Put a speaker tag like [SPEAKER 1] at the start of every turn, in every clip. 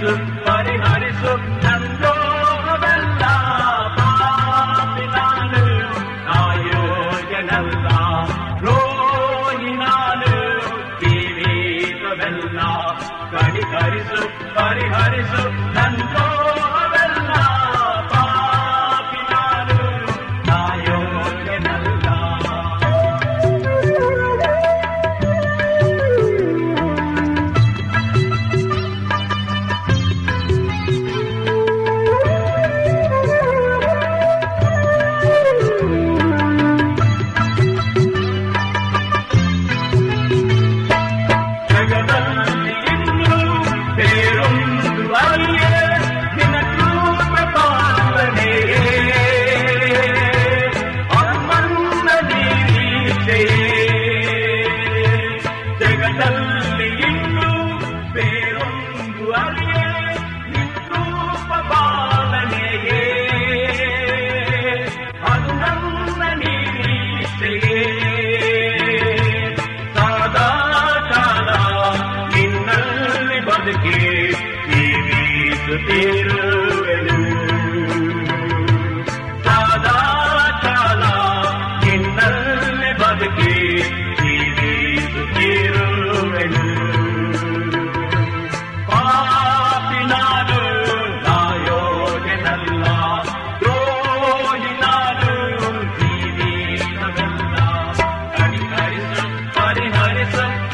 [SPEAKER 1] Jesus It's like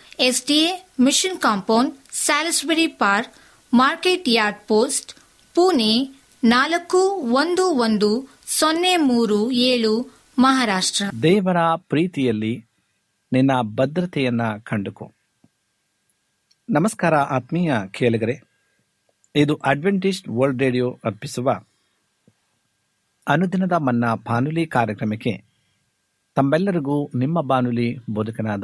[SPEAKER 2] SDA mission compound, Salisbury park, market yard post, Pune ನಾಲ್ಕು ಒಂದು ಒಂದು ಸೊನ್ನೆ ಮೂರು ಏಳು, ಮಹಾರಾಷ್ಟ್ರ.
[SPEAKER 3] ದೇವರ ಪ್ರೀತಿಯಲ್ಲಿ ನಿನ್ನ ಭದ್ರತೆಯನ್ನ ಕಂಡುಕೋ. ನಮಸ್ಕಾರ ಆತ್ಮೀಯ ಕೇಳಿಗರೆ. ಇದು ಅಡ್ವೆಂಟಿಸ್ಟ್ ವರ್ಲ್ಡ್ ರೇಡಿಯೋ ಅರ್ಪಿಸುವ ಅನುದಿನದ ಮನ್ನಾ ಬಾನುಲಿ ಕಾರ್ಯಕ್ರಮಕ್ಕೆ ತಮ್ಮೆಲ್ಲರಿಗೂ ನಿಮ್ಮ ಬಾನುಲಿ ಬೋಧಕನಾದ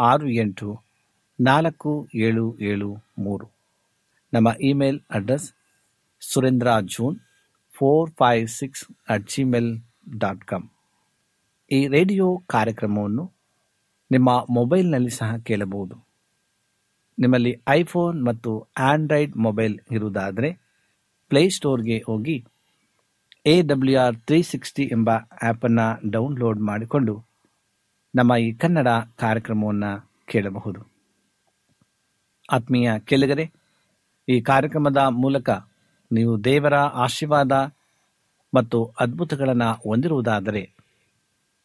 [SPEAKER 3] ಆರು ಎಂಟು ನಾಲ್ಕು ಏಳು ಏಳು ಮೂರು. ನಮ್ಮ email address Surendra June four five six at Gmail dot com. ಈ ರೇಡಿಯೋ ಕಾರ್ಯಕ್ರಮವನ್ನು ನಿಮ್ಮ ಮೊಬೈಲ್ನಲ್ಲಿ ಸಹ ಕೇಳಬಹುದು. ನಿಮ್ಮಲ್ಲಿ ಐಫೋನ್ ಮತ್ತು ಆಂಡ್ರಾಯ್ಡ್ ಮೊಬೈಲ್ ಇರುವುದಾದರೆ ಪ್ಲೇಸ್ಟೋರ್ಗೆ ಹೋಗಿ A W R three sixty ಎಂಬ ಆ್ಯಪನ್ನು ಡೌನ್ಲೋಡ್ ಮಾಡಿಕೊಂಡು ನಮ್ಮ ಈ ಕನ್ನಡ ಕಾರ್ಯಕ್ರಮವನ್ನು ಕೇಳಬಹುದು. ಆತ್ಮೀಯ ಕೇಳಿಗರೆ, ಈ ಕಾರ್ಯಕ್ರಮದ ಮೂಲಕ ನೀವು ದೇವರ ಆಶೀರ್ವಾದ ಮತ್ತು ಅದ್ಭುತಗಳನ್ನು ಹೊಂದಿರುವುದಾದರೆ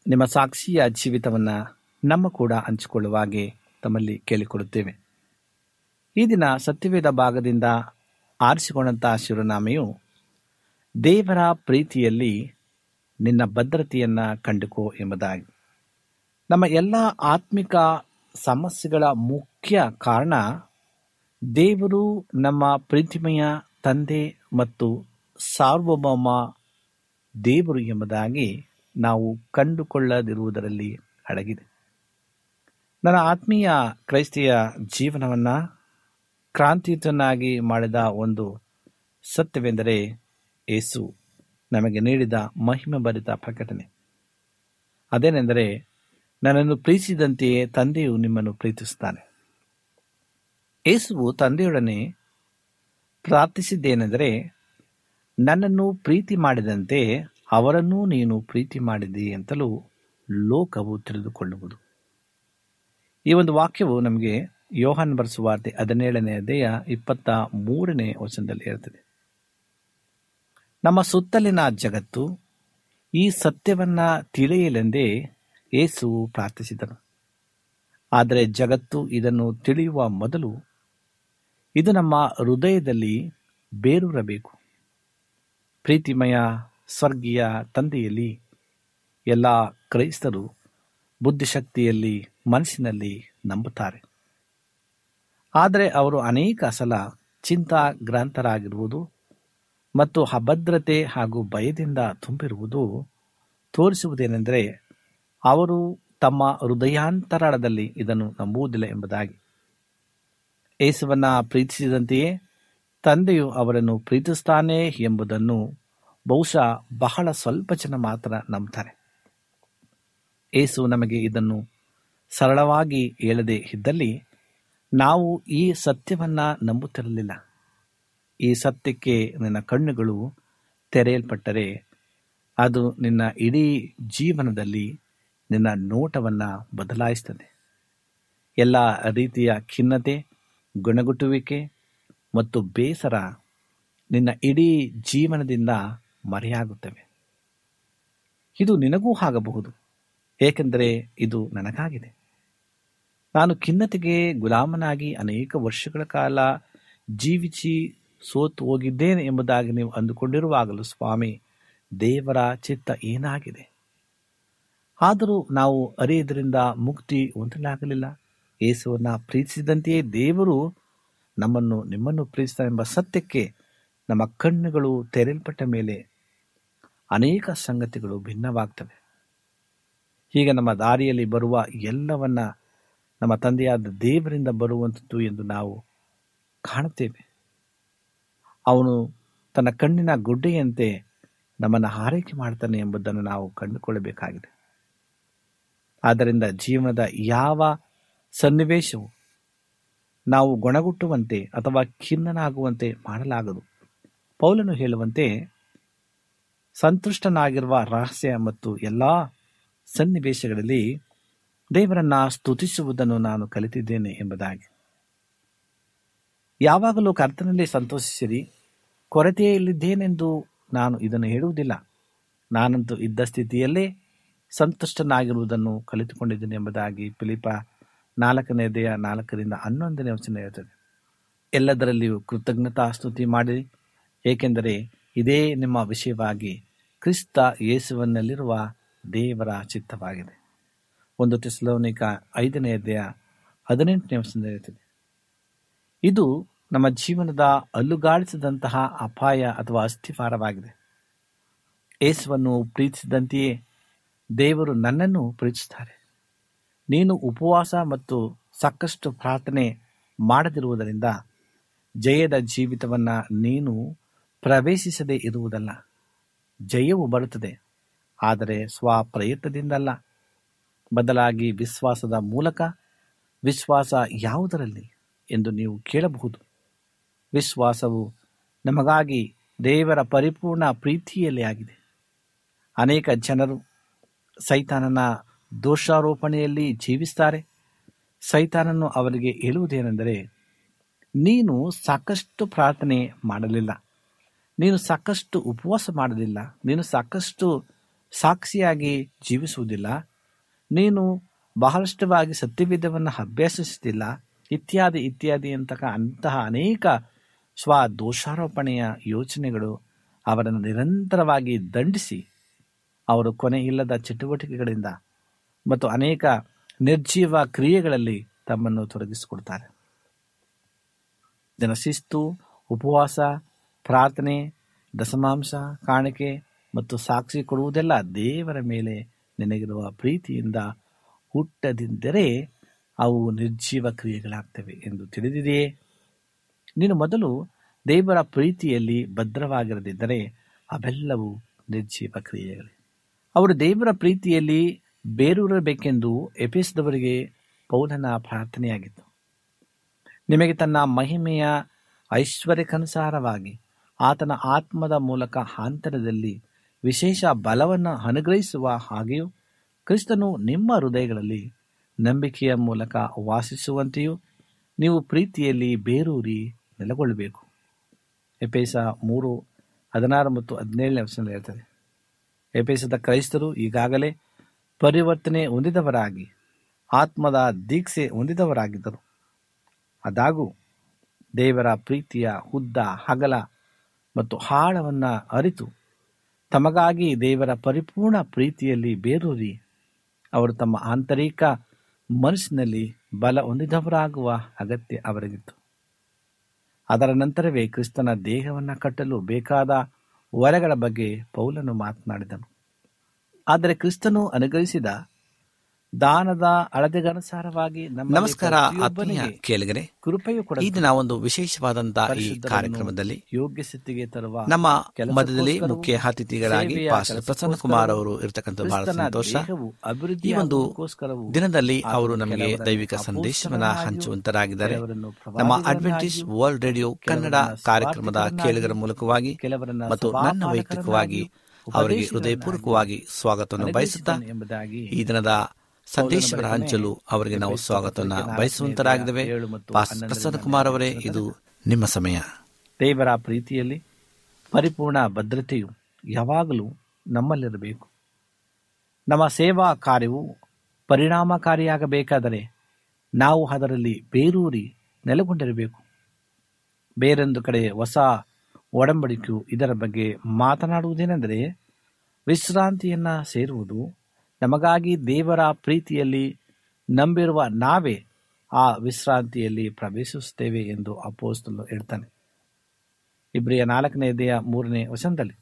[SPEAKER 3] ನಿಮ್ಮ ಸಾಕ್ಷಿಯ ಜೀವಿತವನ್ನು ನಮ್ಮ ಕೂಡ ಹಂಚಿಕೊಳ್ಳುವ ಹಾಗೆ ತಮ್ಮಲ್ಲಿ ಕೇಳಿಕೊಡುತ್ತೇವೆ ಈ ದಿನ ಸತ್ಯವೇದ ಭಾಗದಿಂದ ಆರಿಸಿಕೊಂಡಂತಹ ಶಿವನಾಮೆಯು ದೇವರ ಪ್ರೀತಿಯಲ್ಲಿ ನಿನ್ನ ಭದ್ರತೆಯನ್ನು ಕಂಡುಕೋ ಎಂಬುದಾಗಿ. ನಮ್ಮ ಎಲ್ಲ ಆತ್ಮಿಕ ಸಮಸ್ಯೆಗಳ ಮುಖ್ಯ ಕಾರಣ ದೇವರು ನಮ್ಮ ಪ್ರೀತಿಮಯ ತಂದೆ ಮತ್ತು ಸಾರ್ವಭೌಮ ದೇವರು ಎಂಬುದಾಗಿ ನಾವು ಕಂಡುಕೊಳ್ಳದಿರುವುದರಲ್ಲಿ ಅಡಗಿದೆ. ನನ್ನ ಆತ್ಮೀಯ ಕ್ರೈಸ್ತಿಯ ಜೀವನವನ್ನು ಕ್ರಾಂತಿಯುತನಾಗಿ ಮಾಡಿದ ಒಂದು ಸತ್ಯವೆಂದರೆ ಏಸು ನಮಗೆ ನೀಡಿದ ಮಹಿಮೆ ಭರಿತ ಪ್ರಕಟಣೆ. ಅದೇನೆಂದರೆ ನನ್ನನ್ನು ಪ್ರೀತಿಸಿದಂತೆಯೇ ತಂದೆಯು ನಿಮ್ಮನ್ನು ಪ್ರೀತಿಸುತ್ತಾನೆ. ಯೇಸುವು ತಂದೆಯೊಡನೆ ಪ್ರಾರ್ಥಿಸಿದ್ದೇನೆಂದರೆ, ನನ್ನನ್ನು ಪ್ರೀತಿ ಮಾಡಿದಂತೆ ಅವರನ್ನೂ ನೀನು ಪ್ರೀತಿ ಮಾಡಿದಿ ಅಂತಲೂ ಲೋಕವು ತಿಳಿದುಕೊಳ್ಳುವುದು. ಈ ಒಂದು ವಾಕ್ಯವು ನಮಗೆ ಯೋಹಾನ್ ಬರೆಸುವಾರ್ತೆ ಹದಿನೇಳನೇ ಅಧ್ಯಾಯ ಇಪ್ಪತ್ತ ಮೂರನೇ ವಚನದಲ್ಲಿ ಇರುತ್ತದೆ ನಮ್ಮ ಸುತ್ತಲಿನ ಜಗತ್ತು ಈ ಸತ್ಯವನ್ನು ತಿಳಿಯಲೆಂದೇ ಏಸು ಪ್ರಾರ್ಥಿಸಿದನು. ಆದರೆ ಜಗತ್ತು ಇದನ್ನು ತಿಳಿಯುವ ಮೊದಲು ಇದು ನಮ್ಮ ಹೃದಯದಲ್ಲಿ ಬೇರೂರಬೇಕು. ಪ್ರೀತಿಮಯ ಸ್ವರ್ಗೀಯ ತಂದೆಯಲ್ಲಿ ಎಲ್ಲ ಕ್ರೈಸ್ತರು ಬುದ್ಧಿಶಕ್ತಿಯಲ್ಲಿ, ಮನಸ್ಸಿನಲ್ಲಿ ನಂಬುತ್ತಾರೆ. ಆದರೆ ಅವರು ಅನೇಕ ಸಲ ಚಿಂತಾಗ್ರಾಂತರಾಗಿರುವುದು ಮತ್ತು ಅಭದ್ರತೆ ಹಾಗೂ ಭಯದಿಂದ ತುಂಬಿರುವುದು ತೋರಿಸುವುದೇನೆಂದರೆ ಅವರು ತಮ್ಮ ಹೃದಯಾಂತರಾಳದಲ್ಲಿ ಇದನ್ನು ನಂಬುವುದಿಲ್ಲ ಎಂಬುದಾಗಿ. ಯೇಸುವನ್ನ ಪ್ರೀತಿಸಿದಂತೆಯೇ ತಂದೆಯು ಅವರನ್ನು ಪ್ರೀತಿಸ್ತಾನೆ ಎಂಬುದನ್ನು ಬಹುಶಃ ಬಹಳ ಸ್ವಲ್ಪ ಜನ ಮಾತ್ರ ನಂಬ್ತಾರೆ. ಏಸು ನಮಗೆ ಇದನ್ನು ಸರಳವಾಗಿ ಹೇಳದೆ ಇದ್ದಲ್ಲಿ ನಾವು ಈ ಸತ್ಯವನ್ನ ನಂಬುತ್ತಿರಲಿಲ್ಲ. ಈ ಸತ್ಯಕ್ಕೆ ನಿನ್ನ ಕಣ್ಣುಗಳು ತೆರೆಯಲ್ಪಟ್ಟರೆ ಅದು ನಿನ್ನ ಇಡೀ ಜೀವನದಲ್ಲಿ ನಿನ್ನ ನೋಟವನ್ನು ಬದಲಾಯಿಸ್ತದೆ. ಎಲ್ಲ ರೀತಿಯ ಖಿನ್ನತೆ, ಗುಣಗುಟ್ಟುವಿಕೆ ಮತ್ತು ಬೇಸರ ನಿನ್ನ ಇಡೀ ಜೀವನದಿಂದ ಮರೆಯಾಗುತ್ತವೆ. ಇದು ನಿನಗೂ ಆಗಬಹುದು, ಏಕೆಂದರೆ ಇದು ನನಗಾಗಿದೆ. ನಾನು ಖಿನ್ನತೆಗೆ ಗುಲಾಮನಾಗಿ ಅನೇಕ ವರ್ಷಗಳ ಕಾಲ ಜೀವಿಸಿ ಸೋತು ಹೋಗಿದ್ದೇನೆ ಎಂಬುದಾಗಿ ನೀವು ಅಂದುಕೊಂಡಿರುವಾಗಲೂ ಸ್ವಾಮಿ, ದೇವರ ಚಿತ್ತ ಏನಾಗಿದೆ? ಆದರೂ ನಾವು ಅರಿಯದರಿಂದ ಮುಕ್ತಿ ಹೊಂದಲಾಗಲಿಲ್ಲ. ಯೇಸುವನ್ನ ಪ್ರೀತಿಸಿದಂತೆಯೇ ದೇವರು ನಮ್ಮನ್ನು, ನಿಮ್ಮನ್ನು ಪ್ರೀತಿಸ್ತಾನೆಂಬ ಸತ್ಯಕ್ಕೆ ನಮ್ಮ ಕಣ್ಣುಗಳು ತೆರೆಯಲ್ಪಟ್ಟ ಮೇಲೆ ಅನೇಕ ಸಂಗತಿಗಳು ಭಿನ್ನವಾಗ್ತವೆ. ಹೀಗೆ ನಮ್ಮ ದಾರಿಯಲ್ಲಿ ಬರುವ ಎಲ್ಲವನ್ನ ನಮ್ಮ ತಂದೆಯಾದ ದೇವರಿಂದ ಬರುವಂಥದ್ದು ಎಂದು ನಾವು ಕಾಣುತ್ತೇವೆ. ಅವನು ತನ್ನ ಕಣ್ಣಿನ ಗುಡ್ಡೆಯಂತೆ ನಮ್ಮನ್ನು ಆರೈಕೆ ಮಾಡ್ತಾನೆ ಎಂಬುದನ್ನು ನಾವು ಕಂಡುಕೊಳ್ಳಬೇಕಾಗಿದೆ. ಆದ್ದರಿಂದ ಜೀವನದ ಯಾವ ಸನ್ನಿವೇಶವು ನಾವು ಗೊಣಗುಟ್ಟುವಂತೆ ಅಥವಾ ಖಿನ್ನನಾಗುವಂತೆ ಮಾಡಲಾಗದು. ಪೌಲನು ಹೇಳುವಂತೆ, ಸಂತುಷ್ಟನಾಗಿರುವ ರಹಸ್ಯ ಮತ್ತು ಎಲ್ಲ ಸನ್ನಿವೇಶಗಳಲ್ಲಿ ದೇವರನ್ನ ಸ್ತುತಿಸುವುದನ್ನು ನಾನು ಕಲಿತಿದ್ದೇನೆ ಎಂಬುದಾಗಿ. ಯಾವಾಗಲೂ ಕರ್ತನಲ್ಲಿ ಸಂತೋಷಿಸಿರಿ, ಕೊರತೆಯಲ್ಲಿದ್ದೇನೆಂದು ನಾನು ಇದನ್ನು ಹೇಳುವುದಿಲ್ಲ. ನಾನಂತೂ ಇದ್ದ ಸ್ಥಿತಿಯಲ್ಲೇ ಸಂತುಷ್ಟನಾಗಿರುವುದನ್ನು ಕಲಿತುಕೊಂಡಿದ್ದೇನೆ ಎಂಬುದಾಗಿ ಪಿಲಿಪ ನಾಲ್ಕನೇ ದೇಹ ನಾಲ್ಕರಿಂದ ಹನ್ನೊಂದನೇ ವಚನ ಹೇಳ್ತದೆ. ಎಲ್ಲದರಲ್ಲಿಯೂ ಕೃತಜ್ಞತಾ ಸ್ತುತಿ ಮಾಡಿ, ಏಕೆಂದರೆ ಇದೇ ನಿಮ್ಮ ವಿಷಯವಾಗಿ ಕ್ರಿಸ್ತ ಯೇಸುವಿನಲ್ಲಿರುವ ದೇವರ ಚಿತ್ತವಾಗಿದೆ. ಒಂದು ತೆಸಲೋನಿಕ ಐದನೇ ಅಧ್ಯಾಯ ಹದಿನೆಂಟನೇ ವಚನ ಹೇಳ್ತದೆ. ಇದು ನಮ್ಮ ಜೀವನದ ಅಲ್ಲುಗಾಡಿಸಿದಂತಹ ಅಪಾಯ ಅಥವಾ ಅಸ್ಥಿಫಾರವಾಗಿದೆ ಯೇಸುವನ್ನು ಪ್ರೀತಿಸಿದಂತೆಯೇ ದೇವರು ನನ್ನನ್ನು ಪ್ರೀತಿಸುತ್ತಾರೆ. ನೀನು ಉಪವಾಸ ಮತ್ತು ಸಾಕಷ್ಟು ಪ್ರಾರ್ಥನೆ ಮಾಡದಿರುವುದರಿಂದ ಜಯದ ಜೀವಿತವನ್ನು ನೀನು ಪ್ರವೇಶಿಸದೇ ಇರುವುದಲ್ಲ. ಜಯವು ಬರುತ್ತದೆ, ಆದರೆ ಸ್ವಪ್ರಯತ್ನದಿಂದಲ್ಲ. ಬದಲಾಗಿ ವಿಶ್ವಾಸದ ಮೂಲಕ ವಿಶ್ವಾಸ ಯಾವುದರಲ್ಲಿ ಎಂದು ನೀವು ಕೇಳಬಹುದು. ವಿಶ್ವಾಸವು ನಮಗಾಗಿ ದೇವರ ಪರಿಪೂರ್ಣ ಪ್ರೀತಿಯಲ್ಲಿ ಆಗಿದೆ. ಅನೇಕ ಜನರು ಸೈತಾನನ ದೋಷಾರೋಪಣೆಯಲ್ಲಿ ಜೀವಿಸ್ತಾರೆ. ಸೈತಾನನ್ನು ಅವರಿಗೆ ಹೇಳುವುದೇನೆಂದರೆ, ನೀನು ಸಾಕಷ್ಟು ಪ್ರಾರ್ಥನೆ ಮಾಡಲಿಲ್ಲ. ನೀನು ಸಾಕಷ್ಟು ಉಪವಾಸ ಮಾಡಲಿಲ್ಲ. ನೀನು ಸಾಕಷ್ಟು ಸಾಕ್ಷಿಯಾಗಿ ಜೀವಿಸುವುದಿಲ್ಲ. ನೀನು ಬಹಳಷ್ಟವಾಗಿ ಸತ್ಯವಿಧವನ್ನು ಅಭ್ಯಾಸಿಸುತ್ತಿಲ್ಲ ಇತ್ಯಾದಿ ಇತ್ಯಾದಿ ಅಂತಕ ಅಂತಹ ಅನೇಕ ಸ್ವ ದೋಷಾರೋಪಣೆಯ ಯೋಚನೆಗಳು ಅವರನ್ನು ನಿರಂತರವಾಗಿ ದಂಡಿಸಿ ಅವರು ಕೊನೆ ಇಲ್ಲದ ಚಟುವಟಿಕೆಗಳಿಂದ ಮತ್ತು ಅನೇಕ ನಿರ್ಜೀವ ಕ್ರಿಯೆಗಳಲ್ಲಿ ತಮ್ಮನ್ನು ತೊಡಗಿಸಿಕೊಡ್ತಾರೆ. ಜನಶಿಸ್ತು ಉಪವಾಸ, ಪ್ರಾರ್ಥನೆ, ದಶಮಾಂಶ, ಕಾಣಿಕೆ ಮತ್ತು ಸಾಕ್ಷಿ ಕೊಡುವುದೆಲ್ಲ ದೇವರ ಮೇಲೆ ನಿನಗಿರುವ ಪ್ರೀತಿಯಿಂದ ಹುಟ್ಟದಿದ್ದರೆ ಅವು ನಿರ್ಜೀವ ಕ್ರಿಯೆಗಳಾಗ್ತವೆ ಎಂದು ತಿಳಿದಿದೆಯೇ? ನೀನು ಮೊದಲು ದೇವರ ಪ್ರೀತಿಯಲ್ಲಿ ಭದ್ರವಾಗಿರದಿದ್ದರೆ ಅವೆಲ್ಲವೂ ನಿರ್ಜೀವ ಕ್ರಿಯೆಗಳೇ. ಅವರು ದೇವರ ಪ್ರೀತಿಯಲ್ಲಿ ಬೇರೂರಬೇಕೆಂದು ಎಪಿಸಿದವರಿಗೆ ಪೌಲನ ಪ್ರಾರ್ಥನೆಯಾಗಿತ್ತು. ನಿಮಗೆ ತನ್ನ ಮಹಿಮೆಯ ಐಶ್ವರ್ಯಕ್ಕನುಸಾರವಾಗಿ ಆತನ ಆತ್ಮದ ಮೂಲಕ ಆಂತರದಲ್ಲಿ ವಿಶೇಷ ಬಲವನ್ನು ಅನುಗ್ರಹಿಸುವ ಹಾಗೆಯೂ ಕ್ರಿಸ್ತನು ನಿಮ್ಮ ಹೃದಯಗಳಲ್ಲಿ ನಂಬಿಕೆಯ ಮೂಲಕ ವಾಸಿಸುವಂತೆಯೂ ನೀವು ಪ್ರೀತಿಯಲ್ಲಿ ಬೇರೂರಿ ನೆಲೆಗೊಳ್ಳಬೇಕು. ಎಪೇಸ ಮೂರು ಹದಿನಾರು ಮತ್ತು ಹದಿನೇಳನೇ ವರ್ಷದಲ್ಲಿ ಇರ್ತದೆ ಎಪೇಸದ ಕ್ರೈಸ್ತರು ಈಗಾಗಲೇ ಪರಿವರ್ತನೆ ಹೊಂದಿದವರಾಗಿ, ಆತ್ಮದ ದೀಕ್ಷೆ ಹೊಂದಿದವರಾಗಿದ್ದರು. ಅದಾಗೂ ದೇವರ ಪ್ರೀತಿಯ ಉದ್ದ, ಹಗಲ ಮತ್ತು ಹಾಳವನ್ನು ಅರಿತು, ತಮಗಾಗಿ ದೇವರ ಪರಿಪೂರ್ಣ ಪ್ರೀತಿಯಲ್ಲಿ ಬೇರೂರಿ, ಅವರು ತಮ್ಮ ಆಂತರಿಕ ಮನಸ್ಸಿನಲ್ಲಿ ಬಲ ಹೊಂದಿದವರಾಗುವ ಅಗತ್ಯ ಅವರಿಗಿತ್ತು. ಅದರ ನಂತರವೇ ಕ್ರಿಸ್ತನ ದೇಹವನ್ನು ಕಟ್ಟಲು ಬೇಕಾದ ವರಗಳ ಬಗ್ಗೆ ಪೌಲನು ಮಾತನಾಡಿದನು. ಆದರೆ ಕ್ರಿಸ್ತನು ಅನುಗ್ರಹಿಸಿದ ದಾನದ ಅಳತೆಗನುಸಾರವಾಗಿ
[SPEAKER 4] ನಮಸ್ಕಾರ ಆತ್ಮೀಯ ಕೇಳಿಗರೆ.
[SPEAKER 3] ಕೃಪೆಯು ಕೂಡ
[SPEAKER 4] ಈ ದಿನ ಒಂದು ವಿಶೇಷವಾದಂತಹ ಈ ಕಾರ್ಯಕ್ರಮದಲ್ಲಿ
[SPEAKER 3] ಯೋಗ್ಯ ಸ್ಥಿತಿಗೆ ತರುವ
[SPEAKER 4] ನಮ್ಮ ಮಧ್ಯದಲ್ಲಿ ಮುಖ್ಯ ಅತಿಥಿಗಳಾಗಿ ಪ್ರಸನ್ನ ಕುಮಾರ್ ಅವರು ಇರತಕ್ಕಂಥ ಬಹಳ ಸಂತೋಷ.
[SPEAKER 3] ಅಭಿವೃದ್ಧಿ
[SPEAKER 4] ಒಂದು ದಿನದಲ್ಲಿ ಅವರು ನಮಗೆ ದೈವಿಕ ಸಂದೇಶವನ್ನ ಹಂಚುವಂತರಾಗಿದ್ದಾರೆ. ನಮ್ಮ ಅಡ್ವೆಂಟೇಜ್ ವರ್ಲ್ಡ್ ರೇಡಿಯೋ ಕನ್ನಡ ಕಾರ್ಯಕ್ರಮದ ಕೇಳಿಗರ ಮೂಲಕವಾಗಿ
[SPEAKER 3] ಕೆಲವರನ್ನ
[SPEAKER 4] ಮತ್ತು ನನ್ನ ವೈಯಕ್ತಿಕವಾಗಿ ಅವರಿಗೆ ಹೃದಯಪೂರ್ವಕವಾಗಿ ಸ್ವಾಗತವನ್ನು ಬಯಸುತ್ತಾ ಈ ದಿನದ ಸಂದೇಶವನ್ನ ಹಂಚಲು ಅವರಿಗೆ ನಾವು ಸ್ವಾಗತವನ್ನು ಬಯಸುವಂತರಾಗಿದ್ದೇವೆ. ಪ್ರಸನ್ನ ಕುಮಾರ್ ಅವರೇ ಇದು ನಿಮ್ಮ ಸಮಯ.
[SPEAKER 3] ದೇವರ ಪ್ರೀತಿಯಲ್ಲಿ ಪರಿಪೂರ್ಣ ಭದ್ರತೆಯು ಯಾವಾಗಲೂ ನಮ್ಮಲ್ಲಿರಬೇಕು. ನಮ್ಮ ಸೇವಾ ಕಾರ್ಯವು ಪರಿಣಾಮಕಾರಿಯಾಗಬೇಕಾದರೆ ನಾವು ಅದರಲ್ಲಿ ಬೇರೂರಿ ನೆಲೆಗೊಂಡಿರಬೇಕು. ಬೇರೊಂದು ಕಡೆ ಹೊಸ ಒಡಂಬಡಿಕೆಯು ಇದರ ಬಗ್ಗೆ ಮಾತನಾಡುವುದೇನೆಂದರೆ ವಿಶ್ರಾಂತಿಯನ್ನು ಸೇರುವುದು ನಮಗಾಗಿ ದೇವರ ಪ್ರೀತಿಯಲ್ಲಿ ನಂಬಿರುವ ನಾವೇ ಆ ವಿಶ್ರಾಂತಿಯಲ್ಲಿ ಪ್ರವೇಶಿಸುತ್ತೇವೆ ಎಂದು ಅಪೋಸ್ತಲು ಹೇಳ್ತಾನೆ. ಇಬ್ರಿಯ ನಾಲ್ಕನೇ ದೇಹ ಮೂರನೇ ವಚನದಲ್ಲಿ,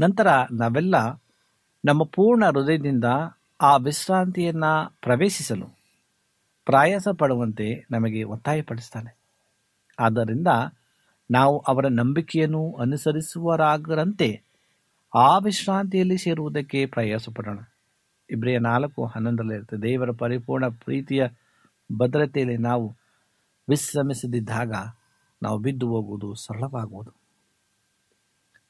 [SPEAKER 3] ನಂತರ ನಾವೆಲ್ಲ ನಮ್ಮ ಪೂರ್ಣ ಹೃದಯದಿಂದ ಆ ವಿಶ್ರಾಂತಿಯನ್ನ ಪ್ರವೇಶಿಸಲು ಪ್ರಯಾಸ ಪಡುವಂತೆ ನಮಗೆ ಒತ್ತಾಯಪಡಿಸ್ತಾನೆ. ಆದ್ದರಿಂದ ನಾವು ಅವರ ನಂಬಿಕೆಯನ್ನು ಅನುಸರಿಸುವರಾಗರಂತೆ ಆ ವಿಶ್ರಾಂತಿಯಲ್ಲಿ ಸೇರುವುದಕ್ಕೆ ಪ್ರಯಾಸ ಪಡೋಣ ಇಬ್ರಿಯ ನಾಲ್ಕು ಹನ್ನೊಂದರಲ್ಲಿ ಇರುತ್ತೆ. ದೇವರ ಪರಿಪೂರ್ಣ ಪ್ರೀತಿಯ ಭದ್ರತೆಯಲ್ಲಿ ನಾವು ವಿಶ್ರಮಿಸದಿದ್ದಾಗ ನಾವು ಬಿದ್ದು ಹೋಗುವುದು ಸರಳವಾಗುವುದು.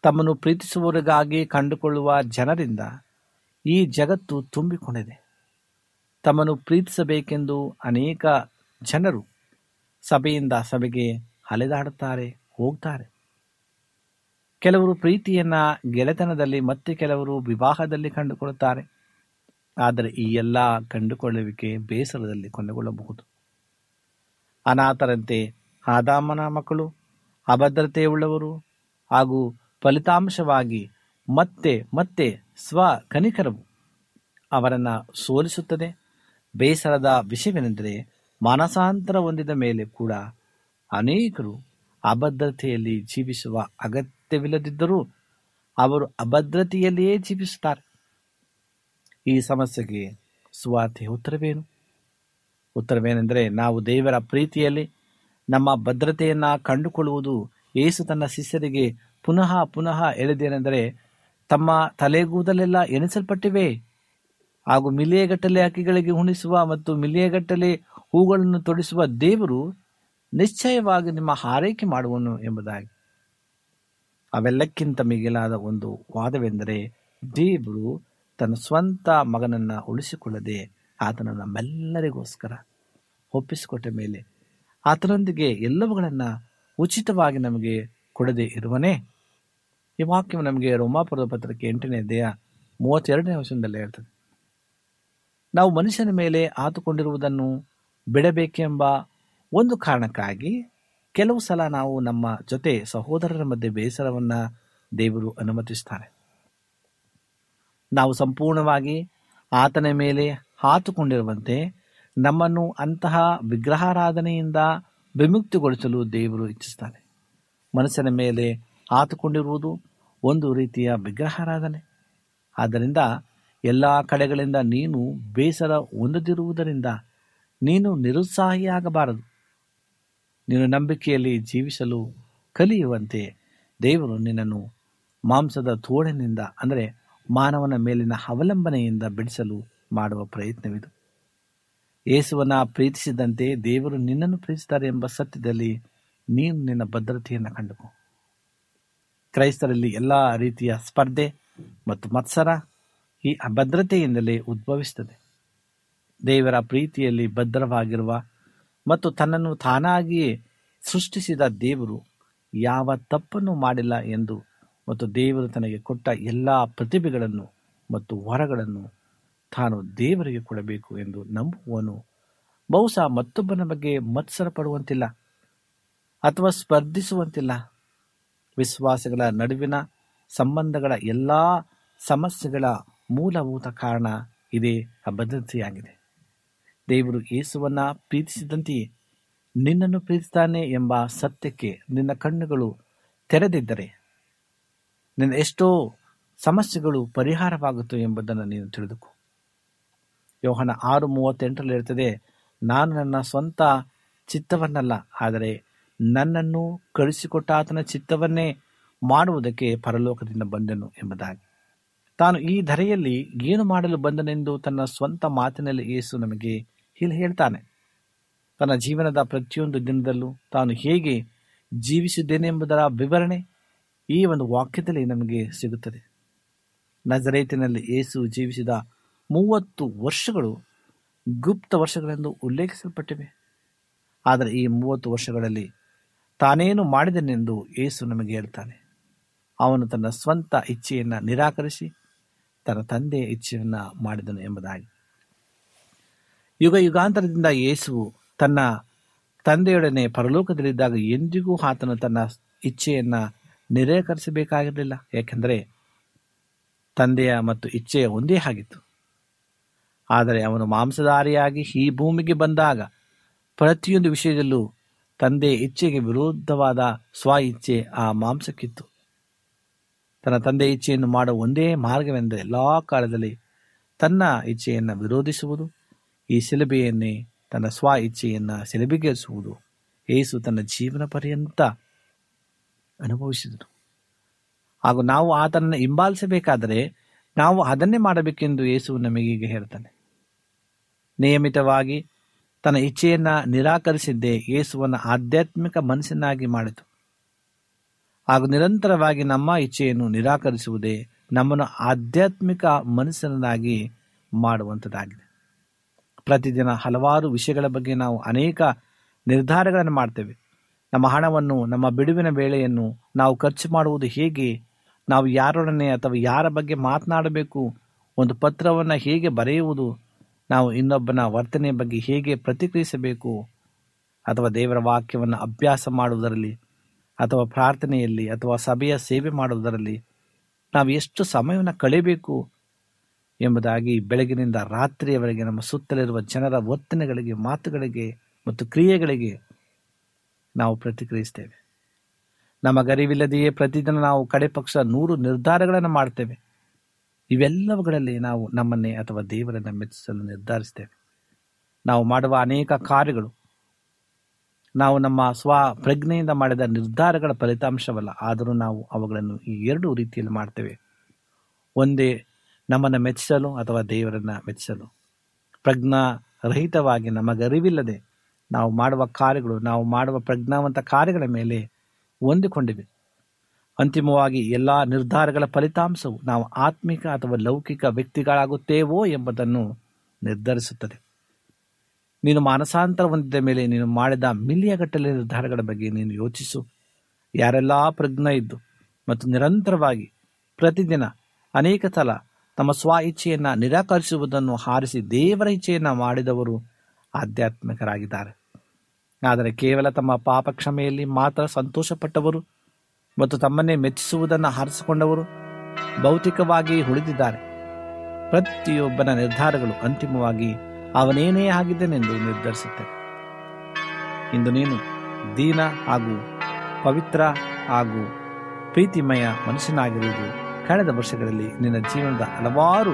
[SPEAKER 3] ತಮ್ಮನ್ನು ಪ್ರೀತಿಸುವವರಿಗಾಗಿ ಕಂಡುಕೊಳ್ಳುವ ಜನರಿಂದ ಈ ಜಗತ್ತು ತುಂಬಿಕೊಂಡಿದೆ. ತಮ್ಮನ್ನು ಪ್ರೀತಿಸಬೇಕೆಂದು ಅನೇಕ ಜನರು ಸಭೆಯಿಂದ ಸಭೆಗೆ ಅಲೆದಾಡುತ್ತಾರೆ, ಹೋಗ್ತಾರೆ. ಕೆಲವರು ಪ್ರೀತಿಯನ್ನ ಗೆಳೆತನದಲ್ಲಿ ಮತ್ತೆ ಕೆಲವರು ವಿವಾಹದಲ್ಲಿ ಕಂಡುಕೊಳ್ಳುತ್ತಾರೆ. ಆದರೆ ಈ ಎಲ್ಲ ಕಂಡುಕೊಳ್ಳುವಿಕೆ ಬೇಸರದಲ್ಲಿ ಕೊನೆಗೊಳ್ಳಬಹುದು ಅನಾಥರಂತೆ ಆದಾಮನ ಮಕ್ಕಳು, ಅಭದ್ರತೆಯುಳ್ಳವರು ಹಾಗೂ ಫಲಿತಾಂಶವಾಗಿ ಮತ್ತೆ ಮತ್ತೆ ಸ್ವ ಕನಿಕರವು ಅವರನ್ನ ಸೋಲಿಸುತ್ತದೆ. ಬೇಸರದ ವಿಷಯವೆಂದರೆ ಮಾನಸಾಂತರ ಹೊಂದಿದ ಮೇಲೆ ಕೂಡ ಅನೇಕರು ಅಭದ್ರತೆಯಲ್ಲಿ ಜೀವಿಸುವ ಅಗತ್ಯವಿಲ್ಲದಿದ್ದರೂ ಅವರು ಅಭದ್ರತೆಯಲ್ಲಿಯೇ ಜೀವಿಸುತ್ತಾರೆ. ಈ ಸಮಸ್ಯೆಗೆ ಸುವಾರ್ತೆಯ ಉತ್ತರವೇನು? ಉತ್ತರವೇನೆಂದರೆ ನಾವು ದೇವರ ಪ್ರೀತಿಯಲ್ಲಿ ನಮ್ಮ ಭದ್ರತೆಯನ್ನು ಕಂಡುಕೊಳ್ಳುವುದು ಏಸು ತನ್ನ ಶಿಷ್ಯರಿಗೆ ಪುನಃ ಪುನಃ ಎಳೆದೇನೆಂದರೆ ತಮ್ಮ ತಲೆಗೂದಲೆಲ್ಲ ಎಣಿಸಲ್ಪಟ್ಟಿವೆ. ಹಾಗೂ ಮಿಲಿಯಗಟ್ಟಲೆ ಅಕ್ಕಿಗಳಿಗೆ ಉಣಿಸುವ ಮತ್ತು ಮಿಲಿಯಗಟ್ಟಲೆ ಹೂಗಳನ್ನು ತೊಡಿಸುವ ದೇವರು ನಿಶ್ಚಯವಾಗಿ ನಿಮ್ಮ ಹಾರೈಕೆ ಮಾಡುವನು ಎಂಬುದಾಗಿ. ಅವೆಲ್ಲಕ್ಕಿಂತ ಮಿಗಿಲಾದ ಒಂದು ವಾದವೆಂದರೆ ದೇವರು ತನ್ನ ಸ್ವಂತ ಮಗನನ್ನು ಉಳಿಸಿಕೊಳ್ಳದೆ ಆತನ ನಮ್ಮೆಲ್ಲರಿಗೋಸ್ಕರ ಒಪ್ಪಿಸಿಕೊಟ್ಟ ಮೇಲೆ ಆತನೊಂದಿಗೆ ಎಲ್ಲವುಗಳನ್ನು ಉಚಿತವಾಗಿ ನಮಗೆ ಕೊಡದೆ ಇರುವನೇ? ಈ ವಾಕ್ಯವು ನಮಗೆ ರೋಮಾಪುರದ ಪತ್ರಕ್ಕೆ ಎಂಟನೇ ದೇಹ ಮೂವತ್ತೆರಡನೇ ವರ್ಷದಲ್ಲಿ ಹೇಳ್ತದೆ. ನಾವು ಮನುಷ್ಯನ ಮೇಲೆ ಆತುಕೊಂಡಿರುವುದನ್ನು ಬಿಡಬೇಕೆಂಬ ಒಂದು ಕಾರಣಕ್ಕಾಗಿ ಕೆಲವು ಸಲ ನಾವು ನಮ್ಮ ಜೊತೆ ಸಹೋದರರ ಮಧ್ಯೆ ಬೇಸರವನ್ನು ದೇವರು ಅನುಮತಿಸ್ತಾನೆ. ನಾವು ಸಂಪೂರ್ಣವಾಗಿ ಆತನ ಮೇಲೆ ಹಾತುಕೊಂಡಿರುವಂತೆ ನಮ್ಮನ್ನು ಅಂತಹ ವಿಗ್ರಹಾರಾಧನೆಯಿಂದ ವಿಮುಕ್ತಿಗೊಳಿಸಲು ದೇವರು ಇಚ್ಛಿಸ್ತಾನೆ. ಮನಸ್ಸಿನ ಮೇಲೆ ಹಾತುಕೊಂಡಿರುವುದು ಒಂದು ರೀತಿಯ ವಿಗ್ರಹಾರಾಧನೆ. ಆದ್ದರಿಂದ ಎಲ್ಲ ಕಡೆಗಳಿಂದ ನೀನು ಬೇಸರ ಹೊಂದದಿರುವುದರಿಂದ ನೀನು ನಿರುತ್ಸಾಹಿಯಾಗಬಾರದು. ನೀನು ನಂಬಿಕೆಯಲ್ಲಿ ಜೀವಿಸಲು ಕಲಿಯುವಂತೆ ದೇವರು ನಿನ್ನನ್ನು ಮಾಂಸದ ತೋಳಿನಿಂದ ಅಂದರೆ ಮಾನವನ ಮೇಲಿನ ಅವಲಂಬನೆಯಿಂದ ಬಿಡಿಸಲು ಮಾಡುವ ಪ್ರಯತ್ನವಿದು. ಯೇಸುವನ್ನ ಪ್ರೀತಿಸಿದಂತೆ ದೇವರು ನಿನ್ನನ್ನು ಪ್ರೀತಿಸುತ್ತಾರೆ ಎಂಬ ಸತ್ಯದಲ್ಲಿ ನೀನು ನಿನ್ನ ಭದ್ರತೆಯನ್ನು ಕಂಡುಕೋ. ಕ್ರೈಸ್ತರಲ್ಲಿ ಎಲ್ಲ ರೀತಿಯ ಸ್ಪರ್ಧೆ ಮತ್ತು ಮತ್ಸರ ಈ ಅಭದ್ರತೆಯಿಂದಲೇ ಉದ್ಭವಿಸುತ್ತದೆ. ದೇವರ ಪ್ರೀತಿಯಲ್ಲಿ ಭದ್ರವಾಗಿರುವ ಮತ್ತು ತನ್ನನ್ನು ತಾನಾಗಿಯೇ ಸೃಷ್ಟಿಸಿದ ದೇವರು ಯಾವ ತಪ್ಪನ್ನು ಮಾಡಿಲ್ಲ ಎಂದು ಮತ್ತು ದೇವರು ತನಗೆ ಕೊಟ್ಟ ಎಲ್ಲ ಪ್ರತಿಭೆಗಳನ್ನು ಮತ್ತು ವರಗಳನ್ನು ತಾನು ದೇವರಿಗೆ ಕೊಡಬೇಕು ಎಂದು ನಂಬುವನು. ಬಹುಶಃ ಮತ್ತೊಬ್ಬನ ಬಗ್ಗೆ ಮತ್ಸರ ಪಡುವಂತಿಲ್ಲ ಅಥವಾ ಸ್ಪರ್ಧಿಸುವಂತಿಲ್ಲ. ವಿಶ್ವಾಸಗಳ ನಡುವಿನ ಸಂಬಂಧಗಳ ಎಲ್ಲ ಸಮಸ್ಯೆಗಳ ಮೂಲಭೂತ ಕಾರಣ ಇದೇ ಅಭದ್ರತೆಯಾಗಿದೆ. ದೇವರು ಯೇಸುವನ್ನ ಪ್ರೀತಿಸಿದಂತೆಯೇ ನಿನ್ನನ್ನು ಪ್ರೀತಿಸ್ತಾನೆ ಎಂಬ ಸತ್ಯಕ್ಕೆ ನಿನ್ನ ಕಣ್ಣುಗಳು ತೆರೆದಿದ್ದರೆ ನಿನ್ನ ಎಷ್ಟೋ ಸಮಸ್ಯೆಗಳು ಪರಿಹಾರವಾಗುತ್ತವೆ ಎಂಬುದನ್ನು ನೀನು ತಿಳಿದುಕು. ಯೋಹನ ಆರು ಮೂವತ್ತೆಂಟರಲ್ಲಿ ಇರ್ತದೆ ನಾನು ನನ್ನ ಸ್ವಂತ ಚಿತ್ತವನ್ನಲ್ಲ, ಆದರೆ ನನ್ನನ್ನು ಕಳಿಸಿಕೊಟ್ಟ ಆತನ ಚಿತ್ತವನ್ನೇ ಮಾಡುವುದಕ್ಕೆ ಪರಲೋಕದಿಂದ ಬಂದನು ಎಂಬುದಾಗಿ. ತಾನು ಈ ಧರೆಯಲ್ಲಿ ಏನು ಮಾಡಲು ಬಂದನೆಂದು ತನ್ನ ಸ್ವಂತ ಮಾತಿನಲ್ಲಿ ಯೇಸು ನಮಗೆ ಇಲ್ಲಿ ಹೇಳ್ತಾನೆ. ತನ್ನ ಜೀವನದ ಪ್ರತಿಯೊಂದು ದಿನದಲ್ಲೂ ತಾನು ಹೇಗೆ ಜೀವಿಸಿದ್ದೇನೆಂಬುದರ ವಿವರಣೆ ಈ ಒಂದು ವಾಕ್ಯದಲ್ಲಿ ನಮಗೆ ಸಿಗುತ್ತದೆ. ನಜರೇತಿನಲ್ಲಿ ಏಸು ಜೀವಿಸಿದ ಮೂವತ್ತು ವರ್ಷಗಳು ಗುಪ್ತ ವರ್ಷಗಳೆಂದು ಉಲ್ಲೇಖಿಸಲ್ಪಟ್ಟಿವೆ. ಆದರೆ ಈ ಮೂವತ್ತು ವರ್ಷಗಳಲ್ಲಿ ತಾನೇನು ಮಾಡಿದನೆಂದು ಏಸು ನಮಗೆ ಹೇಳ್ತಾನೆ. ಅವನು ತನ್ನ ಸ್ವಂತ ಇಚ್ಛೆಯನ್ನು ನಿರಾಕರಿಸಿ ತನ್ನ ತಂದೆಯ ಇಚ್ಛೆಯನ್ನು ಮಾಡಿದನು ಎಂಬುದಾಗಿ. ಯುಗ ಯುಗಾಂತರದಿಂದ ಯೇಸುವು ತನ್ನ ತಂದೆಯೊಡನೆ ಪರಲೋಕದಲ್ಲಿದ್ದಾಗ ಎಂದಿಗೂ ಆತನು ತನ್ನ ಇಚ್ಛೆಯನ್ನು ನಿರಾಕರಿಸಬೇಕಾಗಿರಲಿಲ್ಲ ಏಕೆಂದರೆ ತಂದೆಯ ಮತ್ತು ಇಚ್ಛೆಯ ಒಂದೇ ಆಗಿತ್ತು. ಆದರೆ ಅವನು ಮಾಂಸಧಾರಿಯಾಗಿ ಈ ಭೂಮಿಗೆ ಬಂದಾಗ ಪ್ರತಿಯೊಂದು ವಿಷಯದಲ್ಲೂ ತಂದೆ ಇಚ್ಛೆಗೆ ವಿರುದ್ಧವಾದ ಸ್ವ ಇಚ್ಛೆ ಆ ಮಾಂಸಕ್ಕಿತ್ತು. ತನ್ನ ತಂದೆ ಇಚ್ಛೆಯನ್ನು ಮಾಡುವ ಒಂದೇ ಮಾರ್ಗವೆಂದರೆ ಎಲ್ಲ ಕಾಲದಲ್ಲಿ ತನ್ನ ಇಚ್ಛೆಯನ್ನು ವಿರೋಧಿಸುವುದು. ಈ ಶಿಲುಬೆಯನ್ನೇ ತನ್ನ ಸ್ವ ಇಚ್ಛೆಯನ್ನು ಶಿಲುಬೆಗೇರಿಸುವುದು. ಏಸು ತನ್ನ ಜೀವನ ಪರ್ಯಂತ ಅನುಭವಿಸಿದನು. ಹಾಗೂ ನಾವು ಆತನನ್ನು ಹಿಂಬಾಲಿಸಬೇಕಾದರೆ ನಾವು ಅದನ್ನೇ ಮಾಡಬೇಕೆಂದು ಯೇಸು ನಮಗೆ ಈಗ ಹೇಳ್ತಾನೆ. ನಿಯಮಿತವಾಗಿ ತನ್ನ ಇಚ್ಛೆಯನ್ನು ನಿರಾಕರಿಸಿದ್ದೇ ಯೇಸುವನ್ನು ಆಧ್ಯಾತ್ಮಿಕ ಮನಸ್ಸನ್ನಾಗಿ ಮಾಡಿತು. ಹಾಗೂ ನಿರಂತರವಾಗಿ ನಮ್ಮ ಇಚ್ಛೆಯನ್ನು ನಿರಾಕರಿಸುವುದೇ ನಮ್ಮನ್ನು ಆಧ್ಯಾತ್ಮಿಕ ಮನಸ್ಸನ್ನಾಗಿ ಮಾಡುವಂಥದ್ದಾಗಿದೆ ಪ್ರತಿದಿನ ಹಲವಾರು ವಿಷಯಗಳ ಬಗ್ಗೆ ನಾವು ಅನೇಕ ನಿರ್ಧಾರಗಳನ್ನು ಮಾಡ್ತೇವೆ. ನಮ್ಮ ಹಣವನ್ನು, ನಮ್ಮ ಬಿಡುವಿನ ವೇಳೆಯನ್ನು ನಾವು ಖರ್ಚು ಮಾಡುವುದು ಹೇಗೆ, ನಾವು ಯಾರೊಡನೆ ಅಥವಾ ಯಾರ ಬಗ್ಗೆ ಮಾತನಾಡಬೇಕು, ಒಂದು ಪತ್ರವನ್ನು ಹೇಗೆ ಬರೆಯುವುದು, ನಾವು ಇನ್ನೊಬ್ಬನ ವರ್ತನೆಯ ಬಗ್ಗೆ ಹೇಗೆ ಪ್ರತಿಕ್ರಿಯಿಸಬೇಕು, ಅಥವಾ ದೇವರ ವಾಕ್ಯವನ್ನು ಅಭ್ಯಾಸ ಮಾಡುವುದರಲ್ಲಿ, ಅಥವಾ ಪ್ರಾರ್ಥನೆಯಲ್ಲಿ, ಅಥವಾ ಸಭೆಯ ಸೇವೆ ಮಾಡುವುದರಲ್ಲಿ ನಾವು ಎಷ್ಟು ಸಮಯವನ್ನು ಕಳೆಯಬೇಕು ಎಂಬುದಾಗಿ ಬೆಳಗಿನಿಂದ ರಾತ್ರಿಯವರೆಗೆ ನಮ್ಮ ಸುತ್ತಲಿರುವ ಜನರ ಒತ್ತನೆಗಳಿಗೆ, ಮಾತುಗಳಿಗೆ ಮತ್ತು ಕ್ರಿಯೆಗಳಿಗೆ ನಾವು ಪ್ರತಿಕ್ರಿಯಿಸ್ತೇವೆ. ನಮಗರಿವಿಲ್ಲದೆಯೇ ಪ್ರತಿದಿನ ನಾವು ಕಡೆ ಪಕ್ಷ ನೂರು ನಿರ್ಧಾರಗಳನ್ನು ಮಾಡ್ತೇವೆ. ಇವೆಲ್ಲವುಗಳಲ್ಲಿ ನಾವು ನಮ್ಮನ್ನೇ ಅಥವಾ ದೇವರನ್ನು ಮೆಚ್ಚಿಸಲು ನಿರ್ಧರಿಸ್ತೇವೆ. ನಾವು ಮಾಡುವ ಅನೇಕ ಕಾರ್ಯಗಳು, ನಾವು ನಮ್ಮ ಸ್ವ ಪ್ರಜ್ಞೆಯಿಂದ ಮಾಡಿದ ನಿರ್ಧಾರಗಳ ಫಲಿತಾಂಶವಲ್ಲ, ಆದರೂ ನಾವು ಅವುಗಳನ್ನು ಈ ಎರಡು ರೀತಿಯಲ್ಲಿ ಮಾಡ್ತೇವೆ. ಒಂದೇ ನಮ್ಮನ್ನು ಮೆಚ್ಚಿಸಲು ಅಥವಾ ದೇವರನ್ನು ಮೆಚ್ಚಿಸಲು ಪ್ರಜ್ಞಾ ರಹಿತವಾಗಿ ನಮಗರಿವಿಲ್ಲದೆ ನಾವು ಮಾಡುವ ಕಾರ್ಯಗಳು, ನಾವು ಮಾಡುವ ಪ್ರಜ್ಞಾವಂತ ಕಾರ್ಯಗಳ ಮೇಲೆ ಹೊಂದಿಕೊಂಡಿವೆ. ಅಂತಿಮವಾಗಿ ಎಲ್ಲ ನಿರ್ಧಾರಗಳ ಫಲಿತಾಂಶವು ನಾವು ಆತ್ಮಿಕ ಅಥವಾ ಲೌಕಿಕ ವ್ಯಕ್ತಿಗಳಾಗುತ್ತೇವೋ ಎಂಬುದನ್ನು ನಿರ್ಧರಿಸುತ್ತದೆ. ನೀನು ಮಾನಸಾಂತರ ಹೊಂದಿದ ಮೇಲೆ ನೀನು ಮಾಡಿದ ಮಿಲಿಯಗಟ್ಟಲೆ ನಿರ್ಧಾರಗಳ ಬಗ್ಗೆ ನೀನು ಯೋಚಿಸು. ಯಾರೆಲ್ಲ ಪ್ರಜ್ಞೆ ಇದ್ದು ಮತ್ತು ನಿರಂತರವಾಗಿ ಪ್ರತಿದಿನ ಅನೇಕ ಸಲ ತಮ್ಮ ಸ್ವ ಇಚ್ಛೆಯನ್ನು ನಿರಾಕರಿಸುವುದನ್ನು ಹಾರಿಸಿ ದೇವರ ಇಚ್ಛೆಯನ್ನು ಮಾಡಿದವರು ಆಧ್ಯಾತ್ಮಿಕರಾಗಿದ್ದಾರೆ. ಆದರೆ ಕೇವಲ ತಮ್ಮ ಪಾಪ ಕ್ಷಮೆಯಲ್ಲಿ ಮಾತ್ರ ಸಂತೋಷಪಟ್ಟವರು ಮತ್ತು ತಮ್ಮನ್ನೇ ಮೆಚ್ಚಿಸುವುದನ್ನು ಹಾರಿಸಿಕೊಂಡವರು ಭೌತಿಕವಾಗಿ ಉಳಿದಿದ್ದಾರೆ. ಪ್ರತಿಯೊಬ್ಬನ ನಿರ್ಧಾರಗಳು ಅಂತಿಮವಾಗಿ ಅವನೇನೇ ಆಗಿದ್ದೇನೆಂದು ನಿರ್ಧರಿಸುತ್ತೆ ಇಂದು ನೀನು ದೀನ ಹಾಗೂ ಪವಿತ್ರ ಹಾಗೂ ಪ್ರೀತಿಮಯ ಮನುಷ್ಯನಾಗಿರುವುದು ಕಳೆದ ವರ್ಷಗಳಲ್ಲಿ ನಿನ್ನ ಜೀವನದ ಹಲವಾರು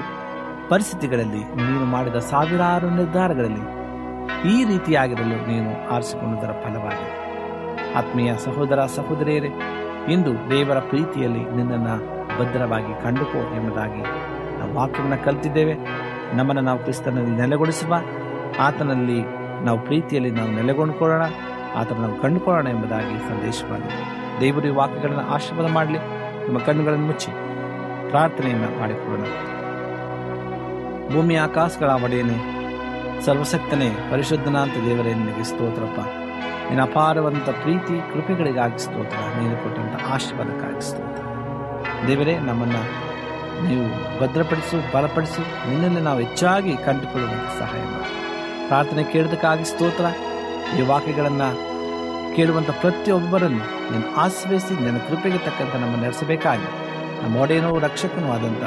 [SPEAKER 3] ಪರಿಸ್ಥಿತಿಗಳಲ್ಲಿ ನೀನು ಮಾಡಿದ ಸಾವಿರಾರು ನಿರ್ಧಾರಗಳಲ್ಲಿ ಈ ರೀತಿಯಾಗಿರಲು ನೀನು ಆರಿಸಿಕೊಂಡುದರ ಫಲವಾಗಿ ಆತ್ಮೀಯ ಸಹೋದರ ಸಹೋದರಿಯರೇ, ಇಂದು ದೇವರ ಪ್ರೀತಿಯಲ್ಲಿ ನಿನ್ನನ್ನು ಭದ್ರವಾಗಿ ಕಂಡುಕೋ ಎಂಬುದಾಗಿ ನಾವು ವಾಕ್ಯವನ್ನು ಕಲಿತಿದ್ದೇವೆ. ನಮ್ಮನ್ನು ನಾವು ಕ್ರಿಸ್ತನಲ್ಲಿ ನೆಲೆಗೊಳಿಸುವ, ಆತನಲ್ಲಿ ನಾವು ಪ್ರೀತಿಯಲ್ಲಿ ನಾವು ನೆಲೆಗೊಂಡುಕೊಳ್ಳೋಣ ಆತನ ನಾವು ಕಂಡುಕೊಳ್ಳೋಣ ಎಂಬುದಾಗಿ ಸಂದೇಶವಾಗಿದೆ. ದೇವರು ವಾಕ್ಯಗಳನ್ನು ಆಶೀರ್ವಾದ ಮಾಡಲಿ. ನಿಮ್ಮ ಕಣ್ಣುಗಳನ್ನು ಮುಚ್ಚಿ. ಪ್ರಾರ್ಥನೆಯನ್ನು ಮಾಡಿಕೊಳ್ಳೋಣ. ಭೂಮಿ ಆಕಾಶಗಳ ಒಡೆಯನೆ, ಸರ್ವಶಕ್ತನೇ, ಪರಿಶುದ್ಧನಾಂತ ದೇವರೇ, ನಿನಗೆ ಸ್ತೋತ್ರಪ್ಪ. ನಿನ್ನ ಅಪಾರವಂತ ಪ್ರೀತಿ, ಕೃಪೆಗಳಿಗಾಗಿ ಸ್ತೋತ್ರ. ನೀನು ಕೊಟ್ಟಂಥ ಆಶೀರ್ವಾದಕ್ಕಾಗಿ ಸ್ತೋತ್ರ. ದೇವರೇ, ನಮ್ಮನ್ನು ನೀವು ಭದ್ರಪಡಿಸು, ಬಲಪಡಿಸು. ನಿನ್ನನ್ನು ನಾವು ಹೆಚ್ಚಾಗಿ ಕಂಡುಕೊಳ್ಳುವಂತೆ ಸಹಾಯ ಮಾಡಿ. ಪ್ರಾರ್ಥನೆ ಕೇಳೋದಕ್ಕಾಗಿ ಸ್ತೋತ್ರ. ಈ ವಾಕ್ಯಗಳನ್ನು ಕೇಳುವಂಥ ಪ್ರತಿಯೊಬ್ಬರನ್ನು ನೀನು ಆಶ್ರಯಿಸಿ, ನನ್ನ ಕೃಪೆಗೆ ತಕ್ಕಂತೆ ನಮ್ಮನ್ನು ನಡೆಸಬೇಕಾಗಿ. ನಮ್ಮ ಒಡೆಯನೂ ರಕ್ಷಕನೂ ಆದಂಥ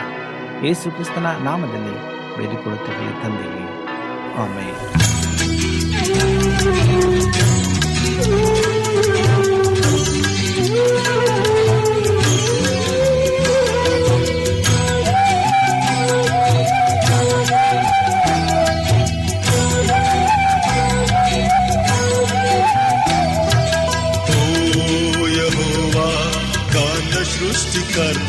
[SPEAKER 3] ಯೇಸು ಕ್ರಿಸ್ತನ ನಾಮದಲ್ಲಿ ಬೇಡಿಕೊಳ್ಳುತ್ತೇವೆ ತಂದೆಗೆ ಆಮೇಲೆ
[SPEAKER 5] ओ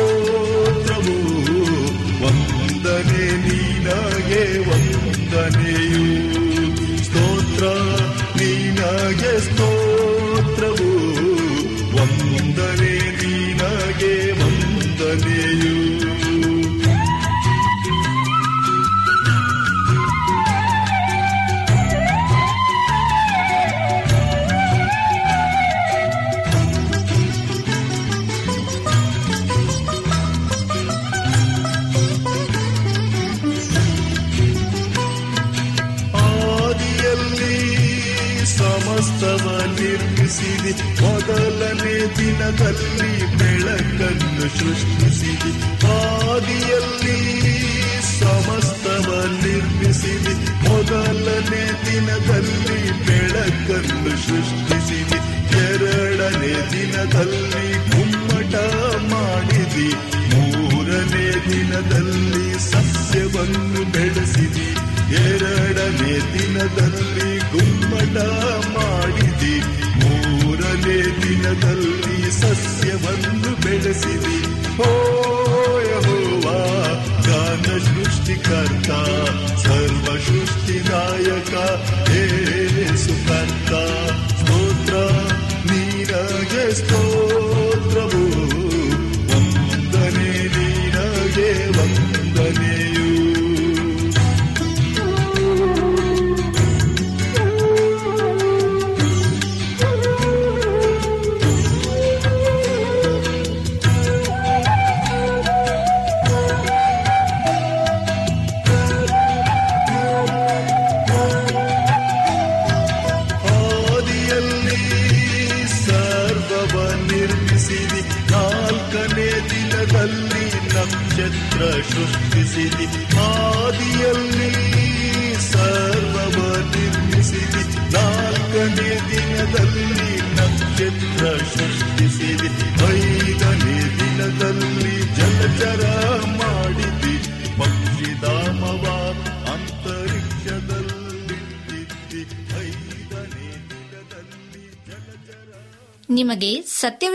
[SPEAKER 5] ದಿನದಲ್ಲಿ ಬೆಳಕನ್ನು ಸೃಷ್ಟಿಸಿದೆ. ಆದಿಯಲ್ಲಿ ಸಮಸ್ತವ ನಿರ್ಮಿಸಿದೆ. ಮೊದಲನೇ ದಿನದಲ್ಲಿ ಬೆಳಕನ್ನು ಸೃಷ್ಟಿಸಿದೆ. ಎರಡನೇ ದಿನದಲ್ಲಿ ಗುಮ್ಮಟ ಮಾಡಿದೆ. ಮೂರನೇ ದಿನದಲ್ಲಿ ಸಸ್ಯವನ್ನು ಬೆಳೆಸಿದೆ. ಎರಡನೇ ದಿನದಲ್ಲಿ ಗುಮ್ಮಟ ಮಾಡಿದೆ. ಮೂರನೇ ದಿನದಲ್ಲಿ ಸಸ್ಯವನ್ನು ಬೆಳೆಸಿದೆ ಓ ಯೆಹೋವಾ ಗಾನ ಸೃಷ್ಟಿಕರ್ತ ಸರ್ವ ಸೃಷ್ಟಿದಾಯಕ ಏಸು ಕರ್ತ ಸ್ತೋತ್ರ ನೀನಗೆ ಸ್ತೋತ್ರವು